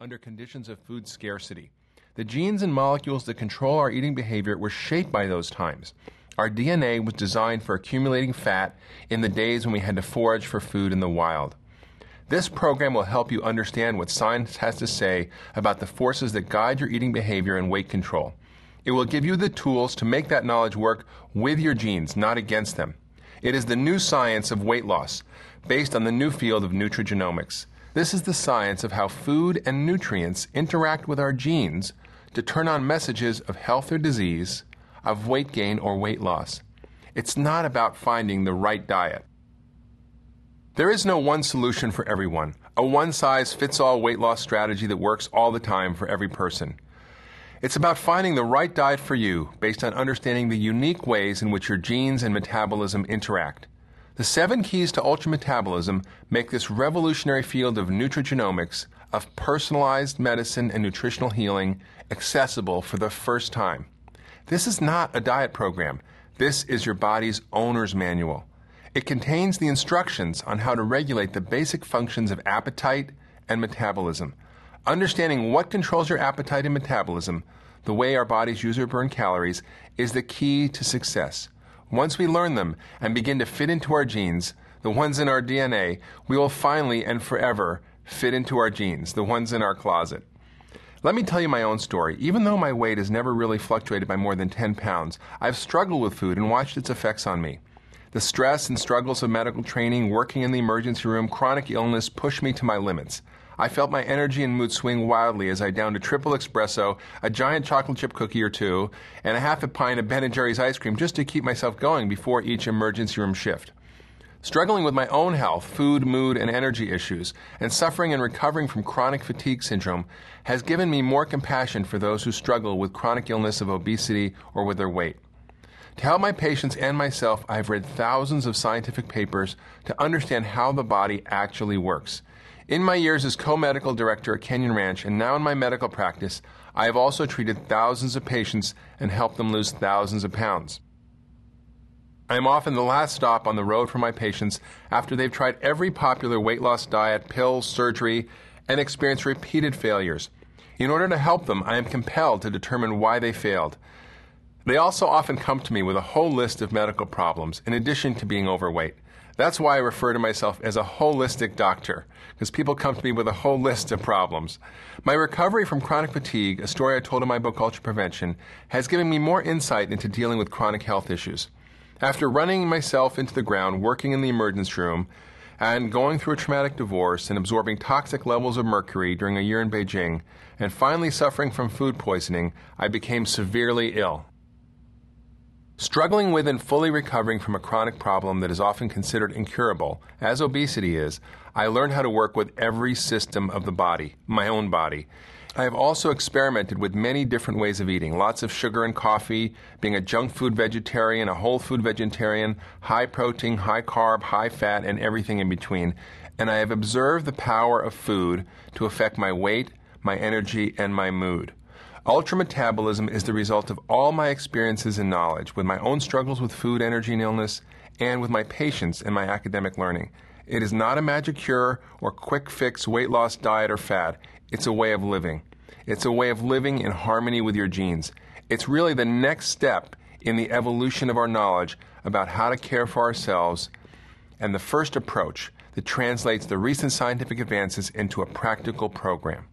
under conditions of food scarcity. The genes and molecules that control our eating behavior were shaped by those times. Our DNA was designed for accumulating fat in the days when we had to forage for food in the wild. This program will help you understand what science has to say about the forces that guide your eating behavior and weight control. It will give you the tools to make that knowledge work with your genes, not against them. It is the new science of weight loss, based on the new field of nutrigenomics. This is the science of how food and nutrients interact with our genes to turn on messages of health or disease, of weight gain or weight loss. It's not about finding the right diet. There is no one solution for everyone, a one size fits all weight loss strategy that works all the time for every person. It's about finding the right diet for you based on understanding the unique ways in which your genes and metabolism interact. The seven keys to ultra metabolism make this revolutionary field of nutrigenomics, of personalized medicine and nutritional healing, accessible for the first time. This is not a diet program. This is your body's owner's manual. It contains the instructions on how to regulate the basic functions of appetite and metabolism. Understanding what controls your appetite and metabolism, the way our bodies use or burn calories, is the key to success. Once we learn them and begin to fit into our genes, the ones in our DNA, we will finally and forever fit into our jeans, the ones in our closet. Let me tell you my own story. Even though my weight has never really fluctuated by more than 10 pounds, I've struggled with food and watched its effects on me. The stress and struggles of medical training, working in the emergency room, chronic illness pushed me to my limits. I felt my energy and mood swing wildly as I downed a triple espresso, a giant chocolate chip cookie or two, and a half a pint of Ben & Jerry's ice cream just to keep myself going before each emergency room shift. Struggling with my own health, food, mood, and energy issues, and suffering and recovering from chronic fatigue syndrome has given me more compassion for those who struggle with chronic illness of obesity or with their weight. To help my patients and myself, I have read thousands of scientific papers to understand how the body actually works. In my years as co medical director at Canyon Ranch and now in my medical practice, I have also treated thousands of patients and helped them lose thousands of pounds. I am often the last stop on the road for my patients after they've tried every popular weight loss diet, pills, surgery, and experienced repeated failures. In order to help them, I am compelled to determine why they failed. They also often come to me with a whole list of medical problems, in addition to being overweight. That's why I refer to myself as a holistic doctor, because people come to me with a whole list of problems. My recovery from chronic fatigue, a story I told in my book Ultra Prevention, has given me more insight into dealing with chronic health issues. After running myself into the ground, working in the emergency room, and going through a traumatic divorce and absorbing toxic levels of mercury during a year in Beijing, and finally suffering from food poisoning, I became severely ill. Struggling with and fully recovering from a chronic problem that is often considered incurable, as obesity is, I learned how to work with every system of the body, my own body, I have also experimented with many different ways of eating lots of sugar and coffee, being a junk food vegetarian, a whole food vegetarian, high protein, high carb, high fat, and everything in between. And I have observed the power of food to affect my weight, my energy, and my mood. Ultrametabolism is the result of all my experiences and knowledge, with my own struggles with food, energy, and illness, and with my patients and my academic learning. It is not a magic cure or quick fix weight loss diet or fad. It's a way of living. It's a way of living in harmony with your genes. It's really the next step in the evolution of our knowledge about how to care for ourselves and the first approach that translates the recent scientific advances into a practical program.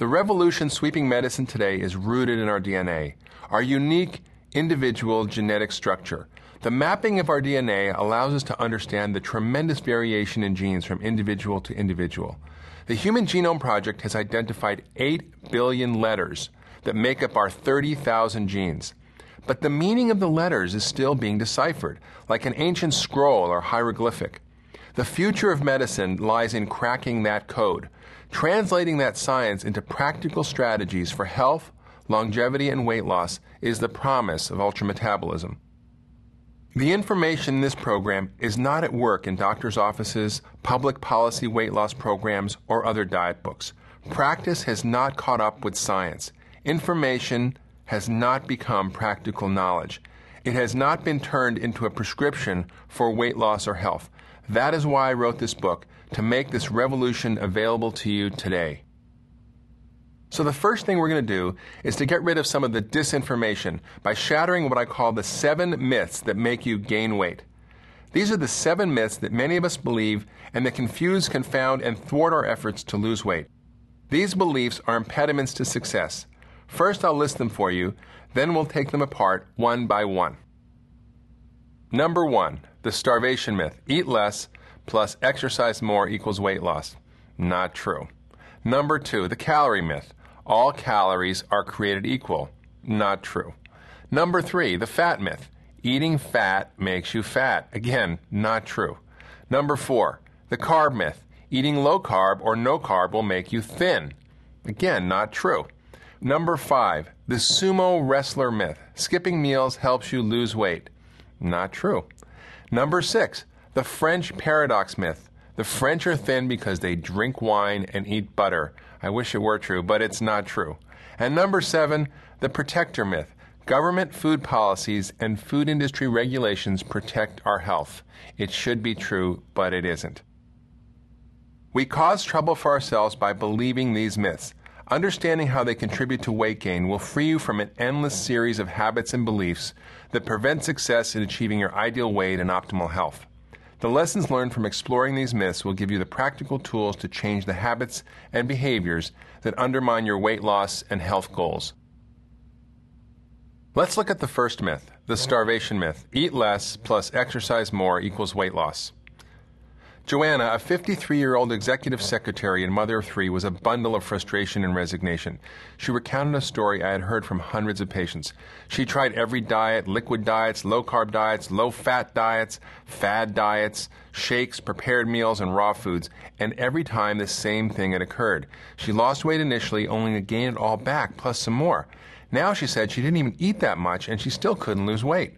The revolution sweeping medicine today is rooted in our DNA, our unique individual genetic structure. The mapping of our DNA allows us to understand the tremendous variation in genes from individual to individual. The Human Genome Project has identified 8 billion letters that make up our 30,000 genes. But the meaning of the letters is still being deciphered, like an ancient scroll or hieroglyphic. The future of medicine lies in cracking that code, translating that science into practical strategies for health, longevity, and weight loss is the promise of ultrametabolism. The information in this program is not at work in doctors' offices, public policy weight loss programs, or other diet books. Practice has not caught up with science. Information has not become practical knowledge. It has not been turned into a prescription for weight loss or health. That is why I wrote this book to make this revolution available to you today. So, the first thing we're going to do is to get rid of some of the disinformation by shattering what I call the seven myths that make you gain weight. These are the seven myths that many of us believe and that confuse, confound, and thwart our efforts to lose weight. These beliefs are impediments to success. First, I'll list them for you, then we'll take them apart one by one. Number one, the starvation myth eat less plus exercise more equals weight loss. Not true. Number two, the calorie myth all calories are created equal. Not true. Number three, the fat myth eating fat makes you fat. Again, not true. Number four, the carb myth eating low carb or no carb will make you thin. Again, not true. Number five, the sumo wrestler myth skipping meals helps you lose weight. Not true. Number six, the French paradox myth. The French are thin because they drink wine and eat butter. I wish it were true, but it's not true. And number seven, the protector myth. Government food policies and food industry regulations protect our health. It should be true, but it isn't. We cause trouble for ourselves by believing these myths. Understanding how they contribute to weight gain will free you from an endless series of habits and beliefs that prevent success in achieving your ideal weight and optimal health. The lessons learned from exploring these myths will give you the practical tools to change the habits and behaviors that undermine your weight loss and health goals. Let's look at the first myth, the starvation myth. Eat less plus exercise more equals weight loss. Joanna, a 53 year old executive secretary and mother of three, was a bundle of frustration and resignation. She recounted a story I had heard from hundreds of patients. She tried every diet liquid diets, low carb diets, low fat diets, fad diets, shakes, prepared meals, and raw foods, and every time the same thing had occurred. She lost weight initially, only to gain it all back, plus some more. Now she said she didn't even eat that much and she still couldn't lose weight.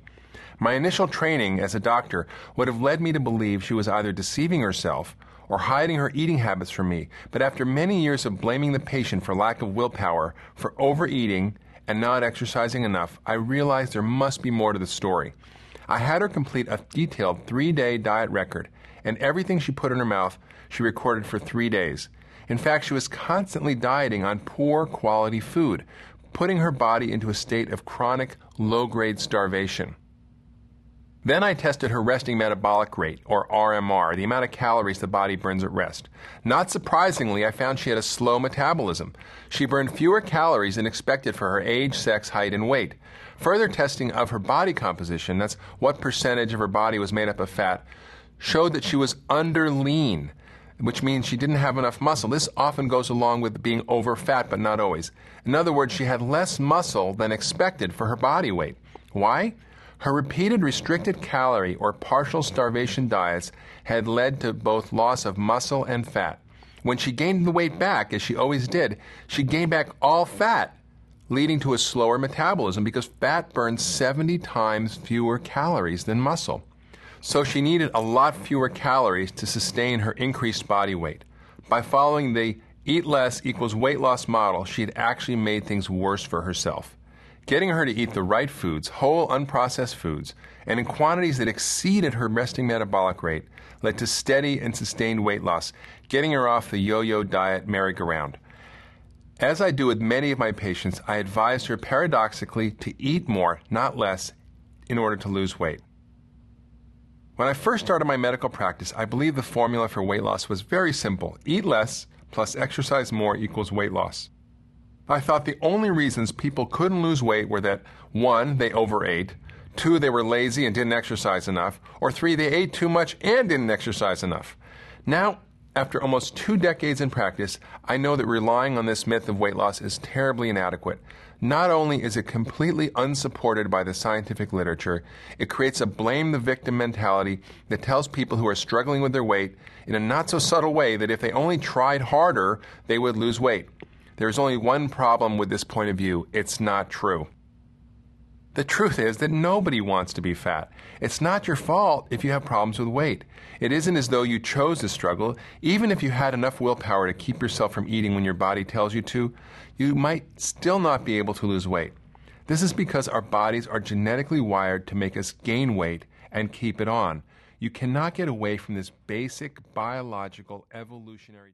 My initial training as a doctor would have led me to believe she was either deceiving herself or hiding her eating habits from me, but after many years of blaming the patient for lack of willpower, for overeating, and not exercising enough, I realized there must be more to the story. I had her complete a detailed three day diet record, and everything she put in her mouth she recorded for three days. In fact, she was constantly dieting on poor quality food, putting her body into a state of chronic low grade starvation. Then I tested her resting metabolic rate, or RMR, the amount of calories the body burns at rest. Not surprisingly, I found she had a slow metabolism. She burned fewer calories than expected for her age, sex, height, and weight. Further testing of her body composition, that's what percentage of her body was made up of fat, showed that she was under lean, which means she didn't have enough muscle. This often goes along with being over fat, but not always. In other words, she had less muscle than expected for her body weight. Why? Her repeated restricted calorie or partial starvation diets had led to both loss of muscle and fat. When she gained the weight back, as she always did, she gained back all fat, leading to a slower metabolism because fat burns 70 times fewer calories than muscle. So she needed a lot fewer calories to sustain her increased body weight. By following the eat less equals weight loss model, she had actually made things worse for herself. Getting her to eat the right foods, whole unprocessed foods, and in quantities that exceeded her resting metabolic rate led to steady and sustained weight loss, getting her off the yo yo diet merry-go-round. As I do with many of my patients, I advised her paradoxically to eat more, not less, in order to lose weight. When I first started my medical practice, I believed the formula for weight loss was very simple eat less plus exercise more equals weight loss. I thought the only reasons people couldn't lose weight were that one, they overate, two, they were lazy and didn't exercise enough, or three, they ate too much and didn't exercise enough. Now, after almost two decades in practice, I know that relying on this myth of weight loss is terribly inadequate. Not only is it completely unsupported by the scientific literature, it creates a blame the victim mentality that tells people who are struggling with their weight in a not so subtle way that if they only tried harder, they would lose weight. There's only one problem with this point of view it's not true. The truth is that nobody wants to be fat. It's not your fault if you have problems with weight. It isn't as though you chose to struggle. Even if you had enough willpower to keep yourself from eating when your body tells you to, you might still not be able to lose weight. This is because our bodies are genetically wired to make us gain weight and keep it on. You cannot get away from this basic biological evolutionary.